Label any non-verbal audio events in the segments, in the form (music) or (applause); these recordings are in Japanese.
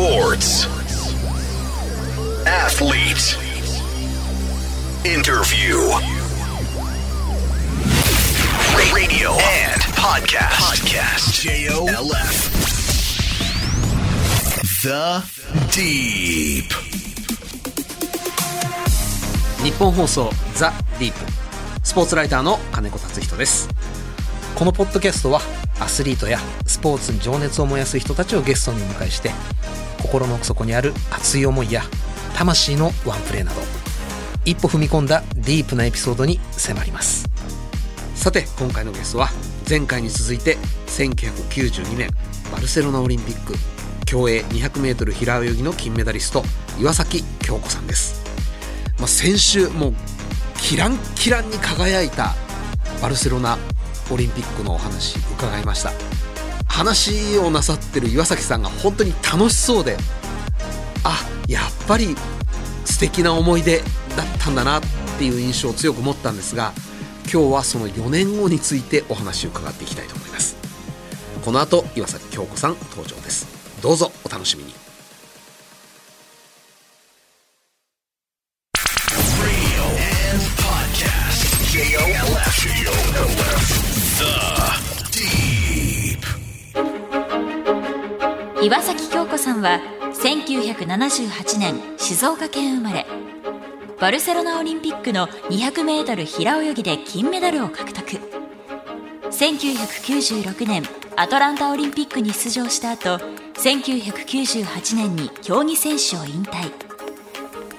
Sports. Athlete. Interview. Radio and podcast. Podcast. J-O-L-F. The Deep. 日本放送ザ・ディープスポーツライターの金子達人ですこのポッドキャストはアスリートやスポーツに情熱を燃やす人たちをゲストにお迎えして心の奥底にある熱い思いや魂のワンプレーなど一歩踏み込んだディープなエピソードに迫ります。さて今回のゲストは前回に続いて1992年バルセロナオリンピック競泳 200m 平泳ぎの金メダリスト岩崎恭子さんです。まあ、先週もうキランキランに輝いたバルセロナオリンピックのお話伺いました。話をなさってる岩崎さんが本当に楽しそうであやっぱり素敵な思い出だったんだなっていう印象を強く持ったんですが今日はその4年後についてお話を伺っていきたいと思います。この後岩崎恭子さん登場です。どうぞお楽しみに。んは1978年静岡県生まれバルセロナオリンピックの 200m 平泳ぎで金メダルを獲得1996年アトランタオリンピックに出場した後1998年に競技選手を引退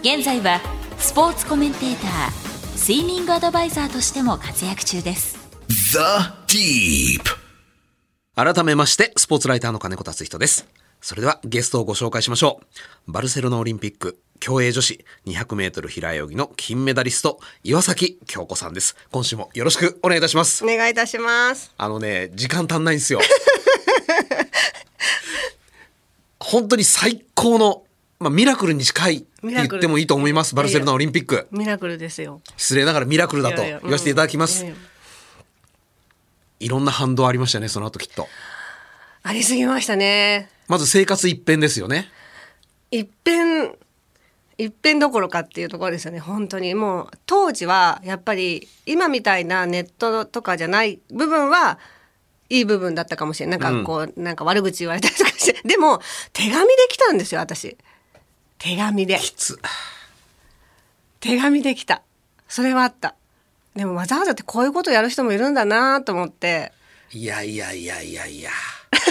現在はスポーツコメンテータースイミングアドバイザーとしても活躍中です The Deep. 改めまして、スポーツライターの金子達人です。それではゲストをご紹介しましょう。バルセロナオリンピック、競泳女子200メートル平泳ぎの金メダリスト、岩崎京子さんです。今週もよろしくお願いいたしますお。願いいたします。あのね、時間足んないんですよ。(laughs) 本当に最高の、まあ、ミラクルに近いって言ってもいいと思います。バルセロナオリンピック。ミラクルですよ。失礼ながらミラクルだと言わせていただきます。いろんな反動ありましたね、その後きっと。ありすぎましたね。まず生活一変ですよね。一変、一変どころかっていうところですよね。本当に。もう、当時は、やっぱり、今みたいなネットとかじゃない部分は、いい部分だったかもしれない。なんかこう、なんか悪口言われたりとかして。(laughs) でも、手紙で来たんですよ、私。手紙で。手紙で来た。それはあった。でもわざわざってこういうことやる人もいるんだなと思って。いやいやいやいやいや。(laughs)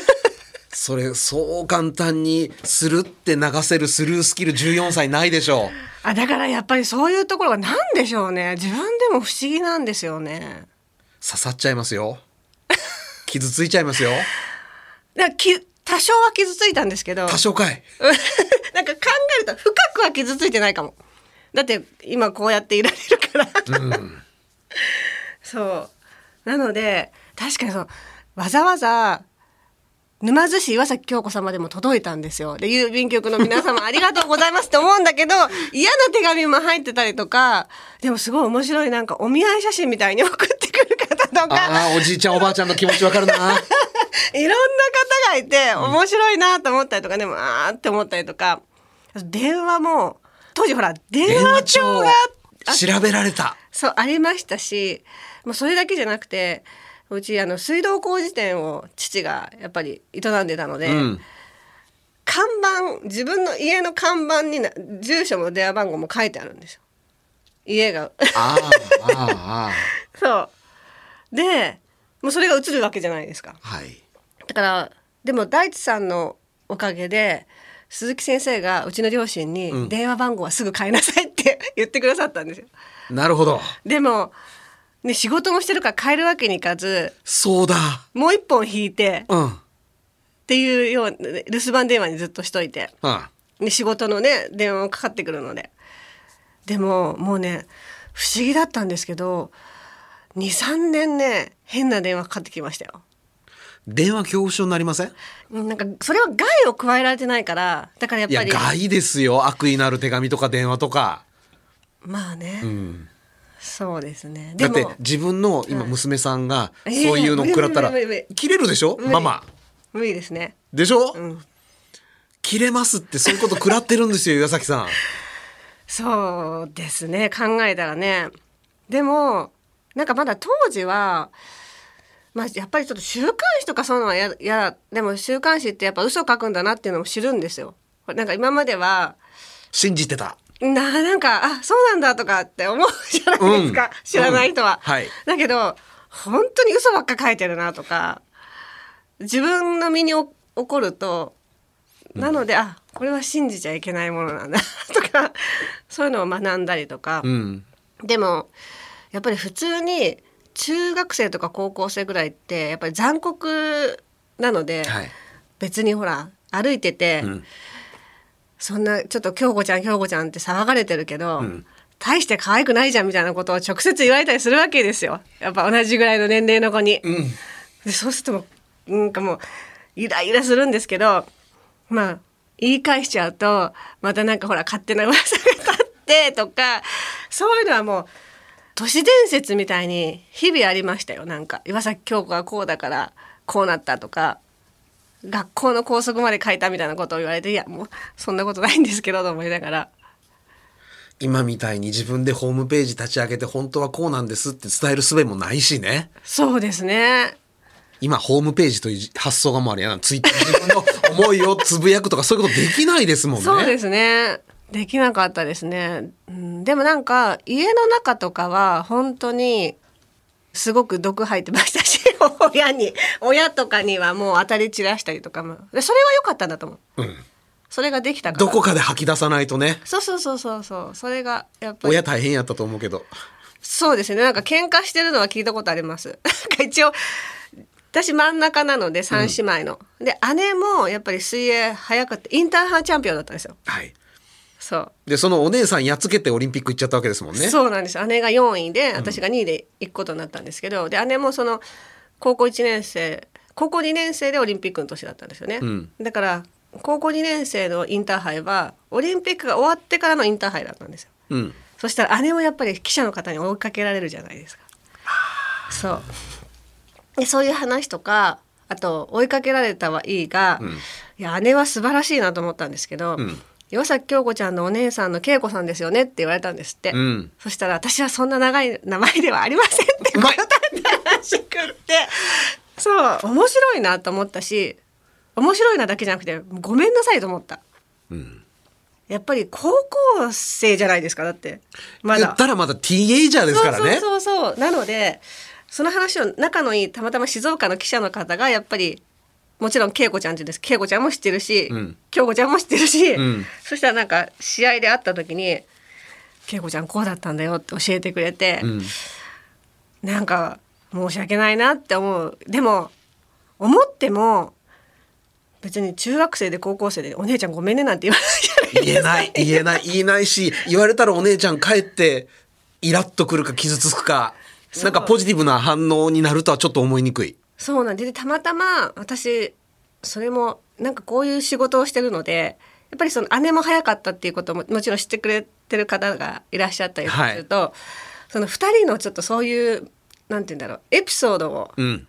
それそう簡単にするって流せるスルースキル14歳ないでしょあだからやっぱりそういうところが何でしょうね。自分でも不思議なんですよね。刺さっちゃいますよ。(laughs) 傷ついちゃいますよ。だき多少は傷ついたんですけど。多少かい。(laughs) なんか考えると深くは傷ついてないかも。だって今こうやっていられるから、(laughs) そう。なので確かにそう。わざわざ沼津市岩崎京子様でも届いたんですよ。で、郵便局の皆様 (laughs) ありがとうございますって思うんだけど、嫌な手紙も入ってたりとか、でもすごい面白いなんかお見合い写真みたいに送ってくる方とか、ああおじいちゃんおばあちゃんの気持ちわかるな。(laughs) いろんな方がいて面白いなと思ったりとか、でもあーって思ったりとか、電話も、当時ほら、電電話話帳帳があ調べられた。そうありましたしもうそれだけじゃなくてうちあの水道工事店を父がやっぱり営んでたので、うん。看板自分の家の看板にな住所も電話番号も書いてあるんですよ。家が。(laughs) そう。でもうそれが映るわけじゃないですか。はい。だからでも大地さんのおかげで鈴木先生がうちの両親に電話番号はすぐ変えなさいって言ってくださったんですよ。なるほど。でも、ね、仕事もしてるから変えるわけにいかずそうだ。もう一本引いてうん。っていうような留守番電話にずっとしといて、うん。ね、仕事のね電話もかかってくるので。でももうね不思議だったんですけど23年ね変な電話かかってきましたよ。電話恐怖症になりません？うんなんかそれは害を加えられてないからだからやっいやぱり害ですよ。悪意のある手紙とか電話とか。まあね、うんそうですね。だって自分の今娘さんがいそういうの食らったら切れるでしょ？ママ。無理ですね。でしょ？うん。切れますってそういうこと食らってるんですよ (laughs) 岩崎さん。そうですね。考えたらね。でもなんかまだ当時はまあやっぱりちょっと週刊誌とかそういうのはややでも週刊誌ってやっぱ嘘書くんだなっていうのも知るんですよ。なんか今までは信じてたななんかあそうなんだとかって思うじゃないですか、うん。知らない人は。うん。はい。だけど本当に嘘ばっか書いてるなとか。自分の身にお起こるとなので、あこれは信じちゃいけないものなんだとか (laughs) そういうのを学んだりとか、うん。でもやっぱり普通に中学生とか高校生ぐらいってやっぱり残酷なので、はい。別にほら歩いてて、んそんなちょっと京子ちゃん京子ちゃんって騒がれてるけど、ん。大して可愛くないじゃんみたいなことを直接言われたりするわけですよ。やっぱ同じぐらいの年齢の子に。うん。でそうするともうなんかもうイライラするんですけどまあ言い返しちゃうとまたなんかほら勝手な噂が立ってとかそういうのはもう都市伝説みたいに日々ありましたよ。なんか岩崎京子がこうだからこうなったとか学校の校則まで書いたみたいなことを言われていやもうそんなことないんですけどと思いながら。今みたいに自分でホームページ立ち上げて本当はこうなんですって伝える術もないしね。そうですね。今ホームページという発想がもうあるやんツイッター自分の思いをつぶやくとかそういうことできないですもんね。そうですね。できなかったですね。うん、でもなんか家の中とかは本当にすごく毒吐いてましたし、(laughs) 親に親とかにはもう当たり散らしたりとかも。でそれは良かったんだと思う。うんそれができたから。どこかで吐き出さないとねそうそうそうそうそう。それがやっぱり親大変やったと思うけどそうですね。なんか喧嘩してるのは聞いたことあります。(laughs) なんか一応私真ん中なので三姉妹の。で姉もやっぱり水泳早くてインターハイチャンピオンだったんですよ。はいそう。でそのお姉さんやっつけてオリンピック行っちゃったわけですもんね。そうなんです。姉が4位で私が2位で行くことになったんですけど、で姉もその高校1年生高校2年生でオリンピックの年だったんですよね、ん。だから高校2年生のインターハイはオリンピックが終わってからのインターハイだったんですよ。うん。そしたら姉もやっぱり記者の方に追いかけられるじゃないですか。そう。でそういう話とかあと追いかけられたはいいが、いや姉は素晴らしいなと思ったんですけど、ん岩崎京子ちゃんのお姉さんの恵子さんですよねって言われたんですって、うん。そしたら私はそんな長い名前ではありませんって答えたらしくって。そう面白いなと思ったし面白いなだけじゃなくてごめんなさいと思った、やっぱり高校生じゃないですかだって。まだ。言ったらまだティーンエイジャーですからね。そうそうそうそう。なのでその話を仲のいいたまたま静岡の記者の方がやっぱりもちろん恵子ちゃんってです。恵子ちゃんも知ってるし、ん。京子ちゃんも知ってるし、ん。そしたらなんか試合で会った時に「恵子ちゃんこうだったんだよ」って教えてくれて、ん。なんか申し訳ないなって思う。でも思っても別に中学生で高校生で「お姉ちゃんごめんね」なんて言わないじゃない。言えない言えない言えないし言われたらお姉ちゃん帰ってイラッとくるか傷つくかなんかポジティブな反応になるとはちょっと思いにくいそうなんででたまたま私それもなんかこういう仕事をしてるのでやっぱりその姉も早かったっていうことももちろん知ってくれてる方がいらっしゃったりすると、その2人のちょっとそういうなんて言うんだろうエピソードをうん。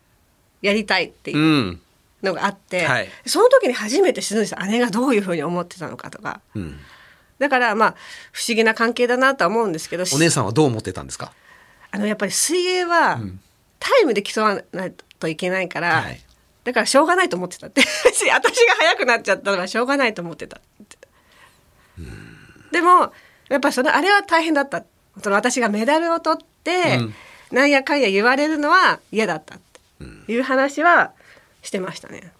やりたいっていううん。のがあって、はい。その時に初めて知るんですよ。姉がどういうふうに思ってたのかとか。うん。だからまあ不思議な関係だなとは思うんですけどお姉さんはどう思ってたんですか？あのやっぱり水泳はタイムで競わないといけないから、はい。だからしょうがないと思ってたって。(laughs) 私が早くなっちゃったのはしょうがないと思ってたって。でもやっぱそのあれは大変だった。その私がメダルを取って、うん。なんやかんや言われるのは嫌だったって。いう話はしてましたね。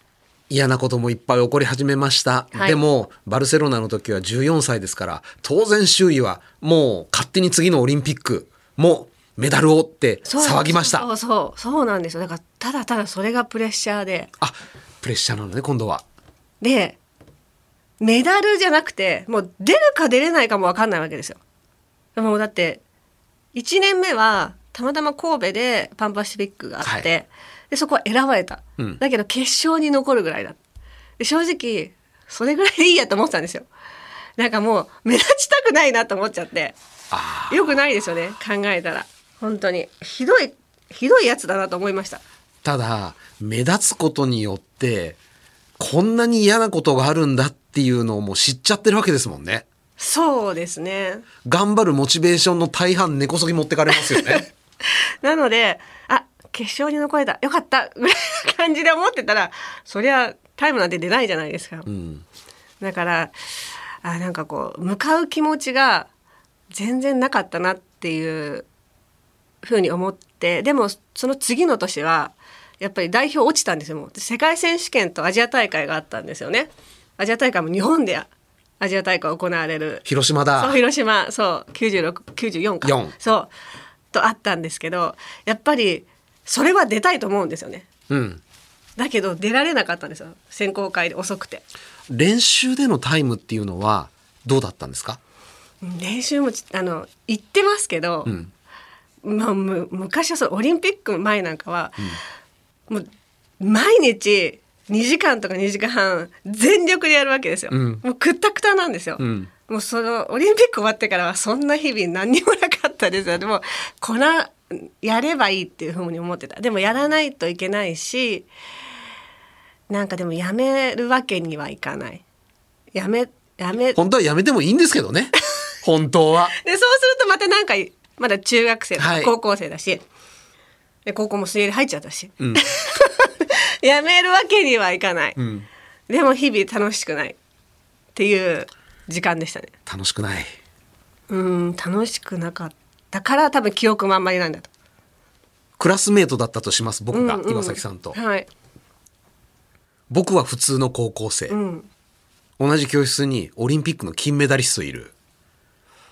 嫌なこともいっぱい起こり始めました、はい。でもバルセロナの時は14歳ですから当然周囲はもう勝手に次のオリンピックもメダルをって騒ぎました。そうそうそうなんですよ。だからただただそれがプレッシャーで。あプレッシャーなのね今度は。でメダルじゃなくてもう出るか出れないかも分かんないわけですよ。でもだって1年目はたまたま神戸でパンパシフィックがあって、はい。でそこは選ばれた、うん。だけど決勝に残るぐらいだ。で正直それぐらいでいいやと思ってたんですよ。なんかもう目立ちたくないなと思っちゃって。あよくないですよね考えたら本当にひどいひどいやつだなと思いました。ただ目立つことによってこんなに嫌なことがあるんだっっていうのをもう知っちゃってるわけですもんね。そうですね頑張るモチベーションの大半根こそぎ持ってかれますよね。(laughs) なのであ決勝に残れたよかったぐらいな感じで思ってたらそりゃタイムなんて出ないじゃないですか、うん。だからあなんかこう向かう気持ちが全然なかったなっていうふうに思ってでもその次の年はやっぱり代表落ちたんですよもう。世界選手権とアジア大会があったんですよね。アジア大会も日本でアジア大会行われる。広島だ。そう。広島。そう9694か。4そう。とあったんですけどやっぱりそれは出たいと思うんですよね。うん。だけど出られなかったんですよ。選考会で遅くて。練習でのタイムっていうのはどうだったんですか？練習もちあの行ってますけど、うん。まあ、む昔はそうオリンピック前なんかは、もう毎日2時間とか2時間半全力でやるわけですよ、うん。もうくったくたなんですよ、うん。もうそのオリンピック終わってからはそんな日々何にもなかったですよ。でもこなやればいいっていうふうに思ってた。でもやらないといけないしなんかでもやめるわけにはいかない。やめやめでそう本当はやめてもいいんですけどね。本当は。(laughs) するとまたなんかまだ中学生高校生だし、で高校も水泳で入っちゃったしうん。(laughs) やめるわけにはいかない、うん。でも日々楽しくないっていう時間でしたね楽しくない。うん楽しくなかったから多分記憶もあんまりなんだとクラスメートだったとします。僕がうんうん岩崎さんと。はい僕は普通の高校生。うん同じ教室にオリンピックの金メダリストいる。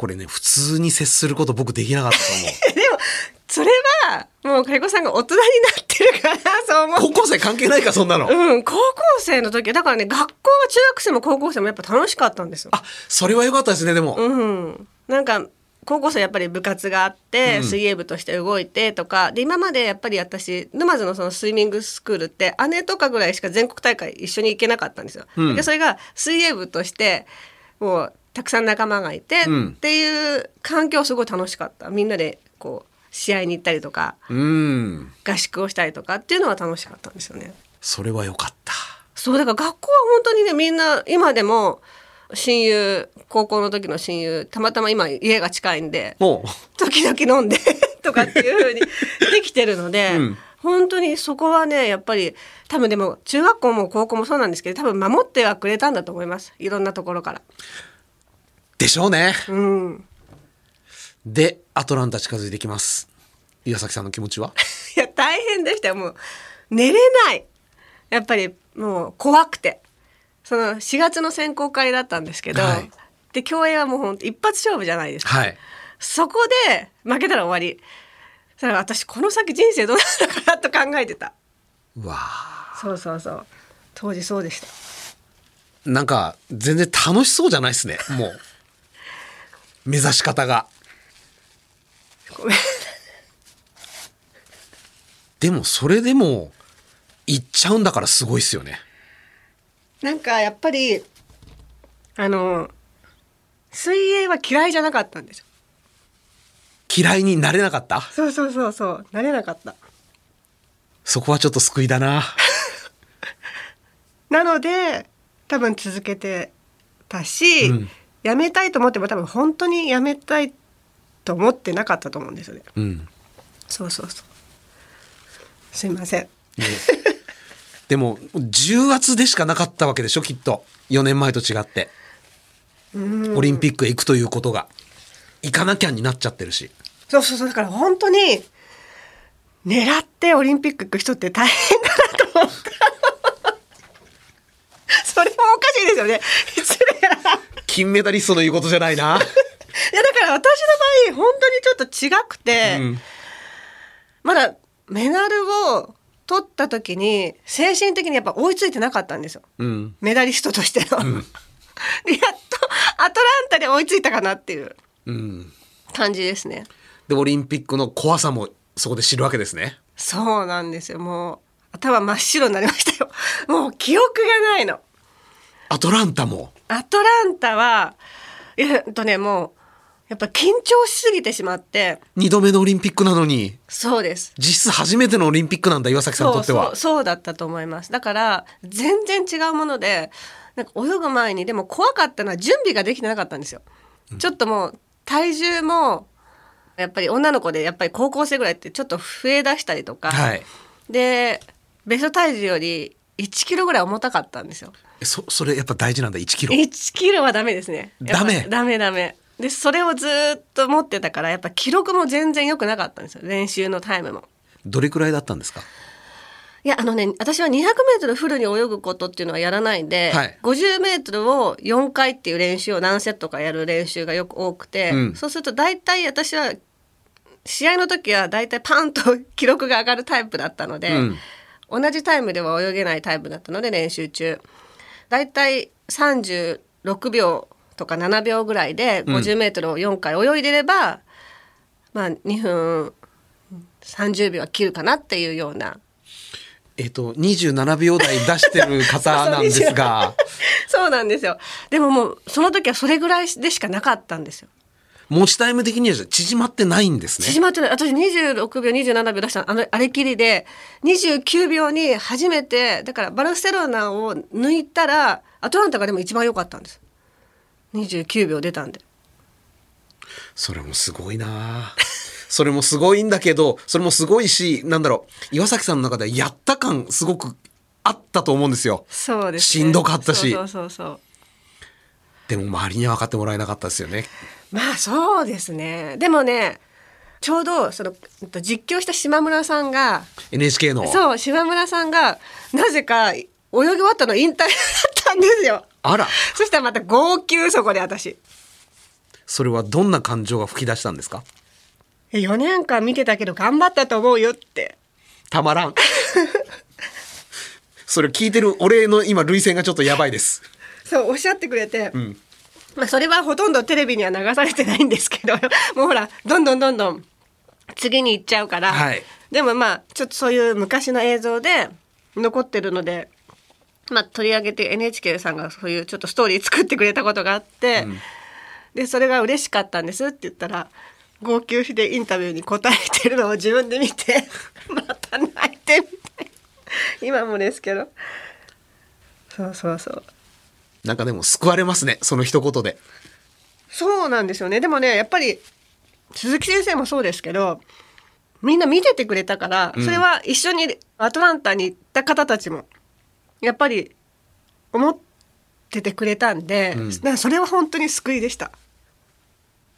これね、普通に接すること僕できなかったと思う。(laughs) でもそれはもう金子さんが大人になってるからそう思う高校生関係ないか、そんなの。うん高校生の時だからね学校は中学生も高校生もやっぱ楽しかったんですよあ、それは良かったですね、でも。うんなんか高校生やっぱり部活があって、うん水泳部として動いてとかで今までやっぱり私沼津のそのスイミングスクールって姉とかぐらいしか全国大会一緒に行けなかったんですよ。うんでそれが水泳部としてもうたくさん仲間がいて、うんっていう環境すごい楽しかったみんなでこう試合に行ったりとかうん。合宿をしたりとかっていうのは楽しかったんですよね。それは良かった。そうだから学校は本当にねみんな今でも親友高校の時の親友たまたま今家が近いんでも時々飲んで (laughs) とかっていう風に (laughs) できてるので、うん本当にそこはねやっぱり多分でも中学校も高校もそうなんですけど多分守ってはくれたんだと思いますいろんなところから。う、でしょうね。うん、で、アトランタ近づいてきます。岩崎さんの気持ちは？(laughs) いや大変でしたよもう寝れないやっぱりもう怖くてその4月の選考会だったんですけど、はいで競泳はもう本当一発勝負じゃないですか。はい。そこで負けたら終わり。それ私この先人生どうなるのかなと考えてた。うわあそうそうそう。当時そうでした。なんか、全然楽しそうじゃないですね。もう。目指し方が。ごめん。でも、それでも、行っちゃうんだからすごいっすよね。なんかやっぱりあの水泳は嫌いじゃなかったんですよ。嫌いになれなかった？そうそうそうそう。なれなかった。そこはちょっと救いだな。(laughs) なので多分続けてたし、うんやめたいと思っても多分本当にやめたいと思ってなかったと思うんですよね。うん。そうそうそう。すいません。ねでも、重圧でしかなかったわけでしょ、きっと。4年前と違って。オリンピックへ行くということが。行かなきゃになっちゃってるし。そうそうそうだから本当に狙ってオリンピック行く人って大変だなと思った。それもおかしいですよね。失礼な。い金メダリストの言うことじゃないな。(laughs) やだから私の場合本当にちょっと違くて、うんまだメダルを取った時に精神的にやっぱ追いついてなかったんですよ。うん。メダリストとしての。で (laughs) やっとアトランタで追いついたかなっていううん。感じですね。で、オリンピックの怖さもそこで知るわけですね。そうなんですよ。もう頭真っ白になりましたよ。もう記憶がないの。アトランタも。アトランタはえっとねもうやっぱ緊張しすぎてしまって2度目のオリンピックなのに、そうです。実質初めてのオリンピックなんだ、岩崎さんにとっては。そうそうだったと思います。だから全然違うものでなんか泳ぐ前にでも怖かったのは準備ができてなかったんですよ。ちょっともう体重もやっぱり女の子でやっぱり高校生ぐらいってちょっと増え出したりとか、はいでベスト体重より1キロぐらい重たかったんですよ。えそそれやっぱ大事なんだ1キロ1キロはダメですね。ダメダメダメ。でそれをずっと持ってたからやっぱ記録も全然良くなかったんですよ練習のタイムも。どれくらいだったんですか？いやあのね私は200メートルフルに泳ぐことっていうのはやらないんで、はい50メートルを4回っていう練習を何セットかやる練習がよく多くて、うんそうすると大体私は試合の時は大体パンと (laughs) 記録が上がるタイプだったので、うん同じタイムでは泳げないタイプだったので練習中。大体36秒とか7秒ぐらいで50メートルを4回泳いでれば、まあ2分30秒は切るかなっていうような。えっと27秒台出してる方なんですが。(laughs) そうなんですよ。でももうその時はそれぐらいでしかなかったんですよ。持ちタイム的には縮まってないんですね縮まってない。私26秒27秒出したのあのあれきりで29秒に初めてだからバルセロナを抜いたらアトランタがでも一番良かったんです。29秒出たんで。それもすごいなそれもすごいんだけどそれもすごいしなんだろう岩崎さんの中ではやった感すごくあったと思うんですよそうです、ね。しんどかったしそうそうそうそう。でも周りには分かってもらえなかったですよねまあそうですね。でもねちょうどそのえっと実況した島村さんが NHK のそう島村さんがなぜか泳ぎ終わったの引退だったんですよ。あらそしたらまた号泣そこで私。それはどんな感情が吹き出したんですか？4年間見てたけど頑張ったと思うよって。たまらんそれ聞いてる俺の今涙腺がちょっとやばいですそうおっしゃってくれて、んまあそれはほとんどテレビには流されてないんですけど (laughs) もうほらどんどんどんどん次に行っちゃうから、はい。でもまあちょっとそういう昔の映像で残ってるので。まあ、取り上げて NHK さんがそういうちょっとストーリー作ってくれたことがあって、でそれが嬉しかったんですって言ったら号泣してインタビューに答えてるのを自分で見て (laughs) また泣いてみたい今もですけど。そうそうそうなんかでも救われますねその一言で。そうなんですよね。でもねやっぱり鈴木先生もそうですけどみんな見ててくれたから、それは一緒にアトランタに行った方たちもやっぱり思っててくれたんで、ん。だからそれは本当に救いでした。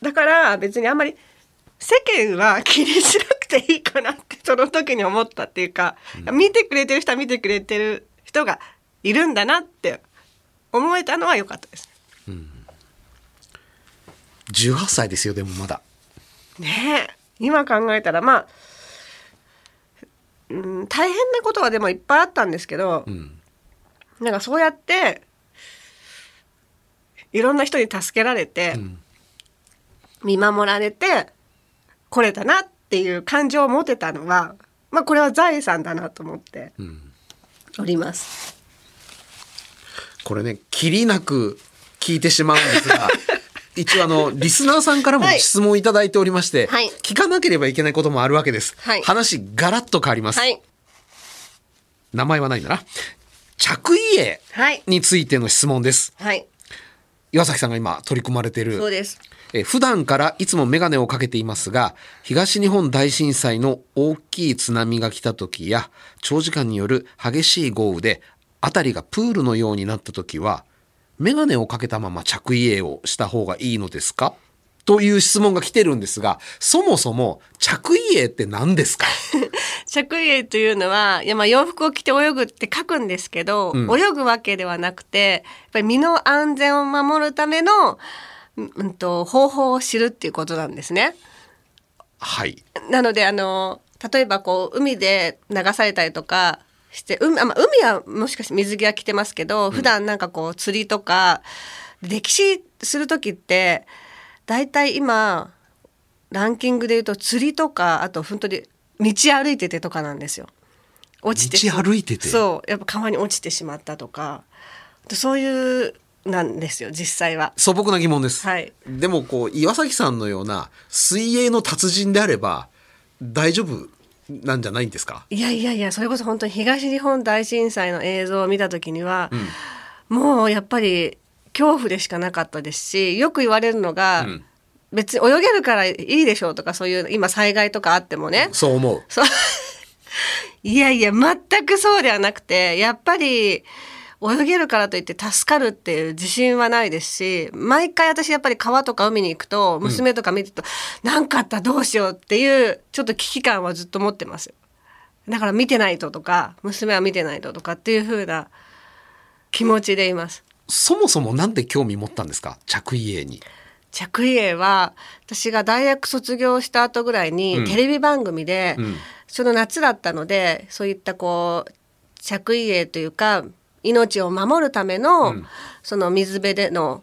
だから別にあんまり世間は気にしなくていいかなってその時に思ったっていうか、見てくれてる人は見てくれてる人がいるんだなって思えたのは良かったです。18歳ですよでもまだ。ねえ。今考えたらまあ、うん、大変なことはでもいっぱいあったんですけど、ん。なんかそうやっていろんな人に助けられて、見守られて来れたなっていう感情を持てたのは、まあ、これは財産だなと思っております。これねきりなく聞いてしまうんですが (laughs) 一応あのリスナーさんからもはい。質問いただいておりまして、はい。聞かなければいけないこともあるわけです、はい。話ガラッと変わります、はい、名前はないんだな着衣泳はい、についての質問です。はい、岩崎さんが今取り組まれているそうです。えー普段からいつも眼鏡をかけていますが東日本大震災の大きい津波が来た時や長時間による激しい豪雨で辺りがプールのようになった時は眼鏡をかけたまま着衣泳をした方がいいのですか？という質問が来てるんですがそもそも着衣泳って何ですか？(laughs) 着衣泳というのはいやまあ洋服を着て泳ぐって書くんですけど、うん。泳ぐわけではなくてやっぱり身の安全を守るための、うんうんと方法を知るっていうことなんですね。はい。なのであの例えばこう海で流されたりとかして海,あ、まあ、海はもしかして水着は着てますけど普段なんかこう釣りとか歴史する時って大体今ランキングで言うと釣りとかあと本当に道歩いててとかなんですよ。落ちて道歩いてて？そう。やっぱ川に落ちてしまったとか。そういうなんですよ実際は。素朴な疑問です、はい。でもこう岩崎さんのような水泳の達人であれば大丈夫なんじゃないんですか？いやいやいやそれこそ本当に東日本大震災の映像を見た時には、もうやっぱり恐怖でしかなかったですしよく言われるのが、うん。別に泳げるからいいでしょうとかそういう今災害とかあってもね、そう思う。(laughs) いやいや全くそうではなくてやっぱり泳げるからといって助かるっていう自信はないですし毎回私やっぱり川とか海に行くと娘とか見てると何、かあったらどうしようっていうちょっと危機感はずっと持ってますだから見てないととか娘は見てないととかっていう風な気持ちでいます。そもそもなんで興味持ったんですか？着衣泳に。着衣泳は私が大学卒業した後ぐらいに、うん。テレビ番組で、うん。その夏だったのでそういったこう着衣泳というか命を守るための、うん。その水辺での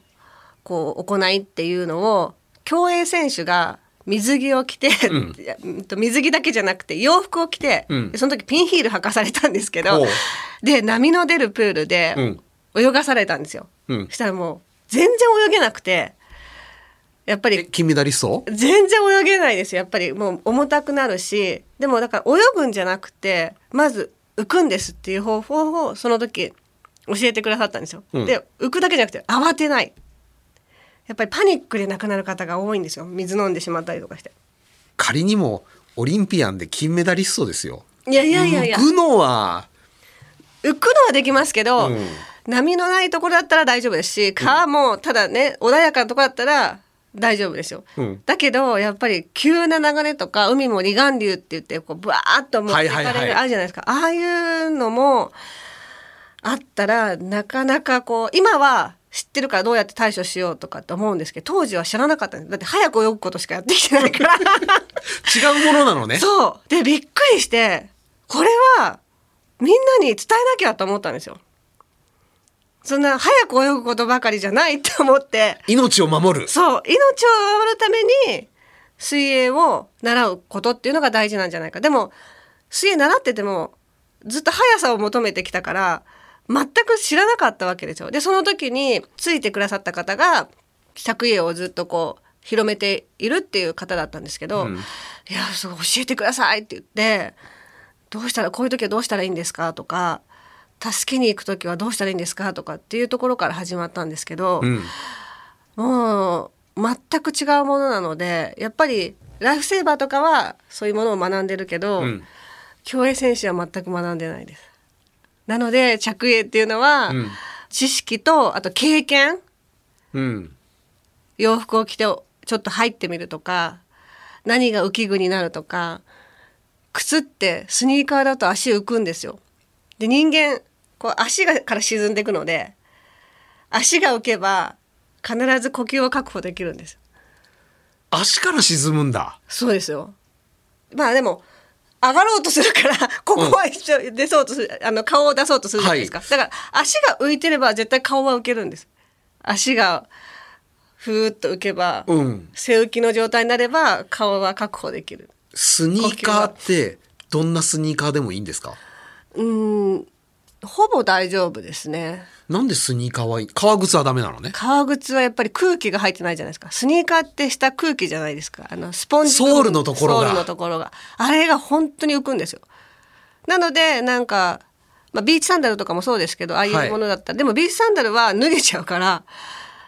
こう行いっていうのを競泳選手が水着を着て、うん。(laughs) 水着だけじゃなくて洋服を着て、うん。でその時ピンヒール履かされたんですけどで波の出るプールでうん。泳がされたんですよ。うん。そしたらもう全然泳げなくてやっぱりえ金メダリスト全然泳げないですよ。やっぱりもう重たくなるしでもだから泳ぐんじゃなくてまず浮くんですっていう方法をその時教えてくださったんですよ。うん。で浮くだけじゃなくて慌てない。やっぱりパニックで亡くなる方が多いんですよ。水飲んでしまったりとかして。仮にもオリンピアンで金メダリストですよ。いやいやいやいや。浮くのは。浮くのはできますけど、うん。波のないところだったら大丈夫ですし川もただね穏やかなところだったら大丈夫ですよ、うん。だけどやっぱり急な流れとか海も離岸流って言ってこうブワーッと持っていかれる、はいはいはい。あるじゃないですか。ああいうのもあったらなかなかこう今は知ってるからどうやって対処しようとかって思うんですけど当時は知らなかったんです。だって早く泳ぐことしかやってきてないから。(laughs) 違うものなのね。そう。でびっくりしてこれはみんなに伝えなきゃと思ったんですよ。そんな早く泳ぐことばかりじゃないって思って。命を守る。そう。命を守るために水泳を習うことっていうのが大事なんじゃないか。でも水泳習っててもずっと速さを求めてきたから全く知らなかったわけですよ。でその時についてくださった方が着衣泳をずっとこう広めているっていう方だったんですけど「うんいやそう教えてください」って言って「どうしたらこういう時はどうしたらいいんですか?」とか「助けに行く時はどうしたらいいんですか?」とかっていうところから始まったんですけど。うんもう全く違うものなのでやっぱりライフセーバーとかはそういうものを学んでるけど、うん競泳選手は全く学んでないです。なので着泳っていうのは、うん知識とあと経験うん洋服を着てちょっと入ってみるとか何が浮き具になるとか靴ってスニーカーだと足浮くんですよ。で人間こう足がから沈んでいくので足が浮けば必ず呼吸を確保できるんですよ。足から沈むんだそうですよ。まあでも上がろうとするから (laughs) ここは一緒出そうとする、あの顔を出そうとするじゃないですか、だから足が浮いてれば絶対顔は浮けるんです。足がふーっと浮けば、うん。背浮きの状態になれば顔は確保できる。スニーカーってどんなスニーカーでもいいんですか？うーんほぼ大丈夫ですね。なんでスニーカーはいい革靴はダメなのね？革靴はやっぱり空気が入ってないじゃないですか。スニーカーって下空気じゃないですか。あのスポンジソールのところが。ソールのところが。あれが本当に浮くんですよ。なのでなんか、まあ、ビーチサンダルとかもそうですけどああいはい。うものだったら、でもビーチサンダルは脱げちゃうから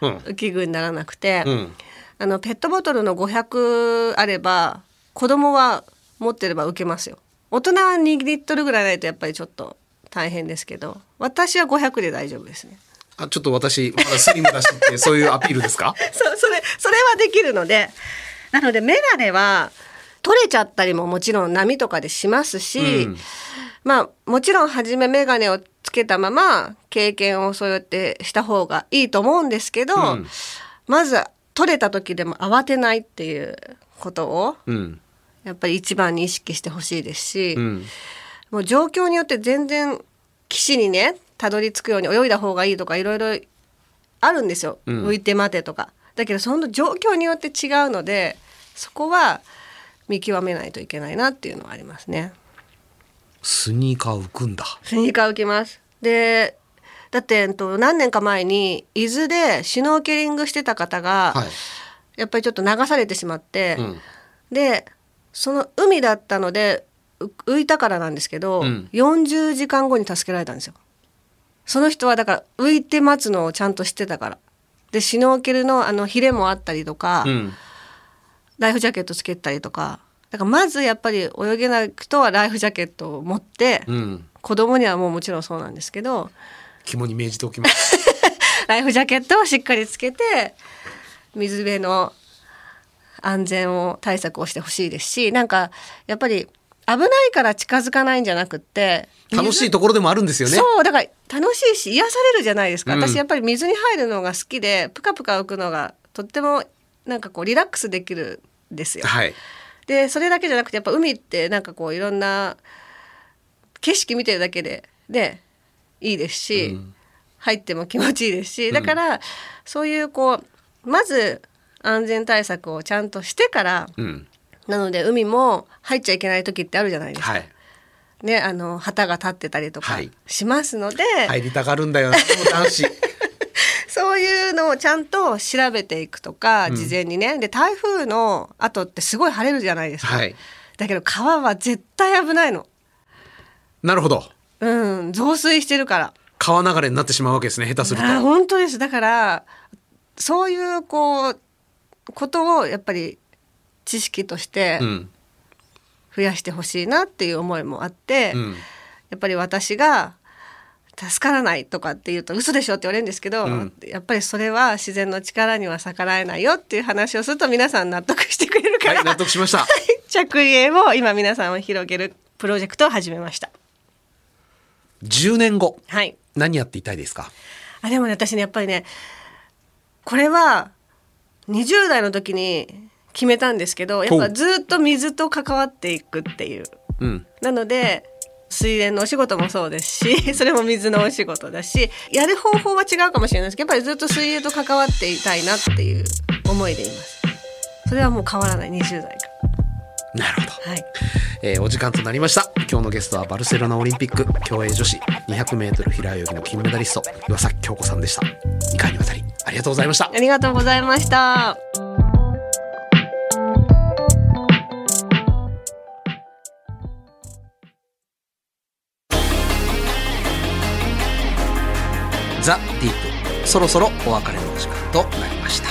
うん。浮き具にならなくて、うん。あのペットボトルの500あれば子供は持ってれば浮けますよ。大人は2リットルぐらいないとやっぱりちょっと大変ですけど私は500で大丈夫ですね。あちょっと私まだスリムだしってそういうアピールですか？(laughs) そうそれそれはできるのでなので眼鏡は取れちゃったりももちろん波とかでしますし、うん。まあもちろん初め眼鏡をつけたまま経験をそうやってした方がいいと思うんですけど、うん。まず取れた時でも慌てないっていうことをうん。やっぱり一番に意識してほしいですし、うんもう状況によって全然岸にねたどり着くように泳いだ方がいいとかいろいろあるんですよ、うん。浮いて待てとか。だけどその状況によって違うのでそこは見極めないといけないなっていうのはありますね。スニーカー浮くんだ。スニーカー浮きます。でだってえっと何年か前に伊豆でシュノーケリングしてた方が、はい。やっぱりちょっと流されてしまって、うん。でその海だったのでう浮いたからなんですけど、うん。40時間後に助けられたんですよ。その人はだから浮いて待つのをちゃんと知ってたから。でシュノーケルのあのヒレもあったりとか、うん。ライフジャケットつけたりとか。だからまずやっぱり泳げない人はライフジャケットを持って、うん。子供にはもうもちろんそうなんですけど肝に銘じておきます。(laughs) ライフジャケットをしっかりつけて水辺の安全を対策をしてほしいですしなんかやっぱり危ないから近づかないんじゃなくって楽しいところでもあるんですよね。そうだから楽しいし癒されるじゃないですか、うん。私やっぱり水に入るのが好きでプカプカ浮くのがとってもなんかこうリラックスできるんですよ。はい。でそれだけじゃなくてやっぱ海ってなんかこういろんな景色見てるだけででいいですし、うん。入っても気持ちいいですしだから、そういうこうまず安全対策をちゃんとしてからうんなので海も入っちゃいけない時ってあるじゃないですか。はい。ね、あの旗が立ってたりとかはい。しますので、入りたがるんだよ (laughs) そういうのをちゃんと調べていくとか、うん。事前にね。で台風の後ってすごい晴れるじゃないですか、はい。だけど川は絶対危ないの。なるほど。うん増水してるから。川流れになってしまうわけですね下手すると。あ本当です。だからそういうこうことをやっぱり知識としてうん。増やしてほしいなっていう思いもあって、うん。やっぱり私が助からないとかって言うと嘘でしょって言われるんですけど、うん。やっぱりそれは自然の力には逆らえないよっていう話をすると皆さん納得してくれるから、はい納得しました。(laughs) 着衣を今皆さんを広げるプロジェクトを始めました。10年後。はい。何やっていたいですか？あでもね私ねやっぱりねこれは20代の時に決めたんですけどやっぱずっと水と関わっていくっていう。うん。なので水泳のお仕事もそうですし (laughs) それも水のお仕事だしやる方法は違うかもしれないですけどやっぱりずっと水泳と関わっていたいなっていう思いでいます。それはもう変わらない。20代かなるほど、らはい。えーお時間となりました。今日のゲストはバルセロナオリンピック競泳女子 200m 平泳ぎの金メダリスト岩崎京子さんでした。2回にわたりありがとうございました。ありがとうございましたザ・ディープ。そろそろお別れの時間となりました。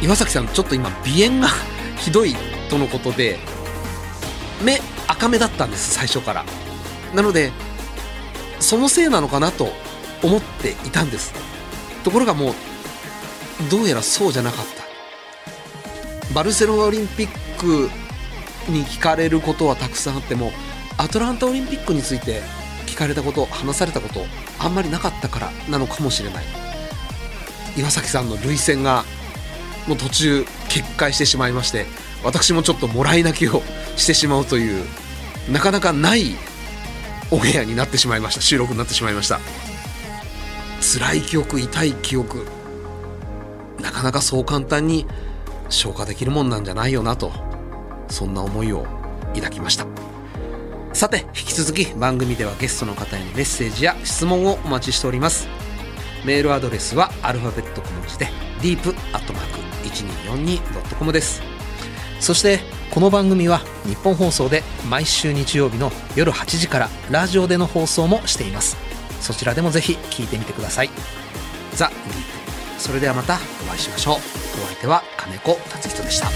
岩崎さんちょっと今鼻炎が (laughs) ひどいとのことで目赤目だったんです最初から。なのでそのせいなのかなと思っていたんです。ところがもうどうやらそうじゃなかった。バルセロナオリンピックに聞かれることはたくさんあってもアトランタオリンピックについてかれたこと話されたことあんまりなかったからなのかもしれない。岩崎さんの涙腺がもう途中決壊してしまいまして私もちょっともらい泣きをしてしまうというなかなかないオンエアになってしまいました。収録になってしまいました。辛い記憶痛い記憶なかなかそう簡単に消化できるもんなんじゃないよなとそんな思いを抱きました。さて引き続き番組ではゲストの方へのメッセージや質問をお待ちしております。メールアドレスはアルファベット小文字で deep.1242.com です。そしてこの番組は日本放送で毎週日曜日の夜8時からラジオでの放送もしています。そちらでもぜひ聞いてみてください。ザ・ディープ。それではまたお会いしましょう。お相手は金子達人でした。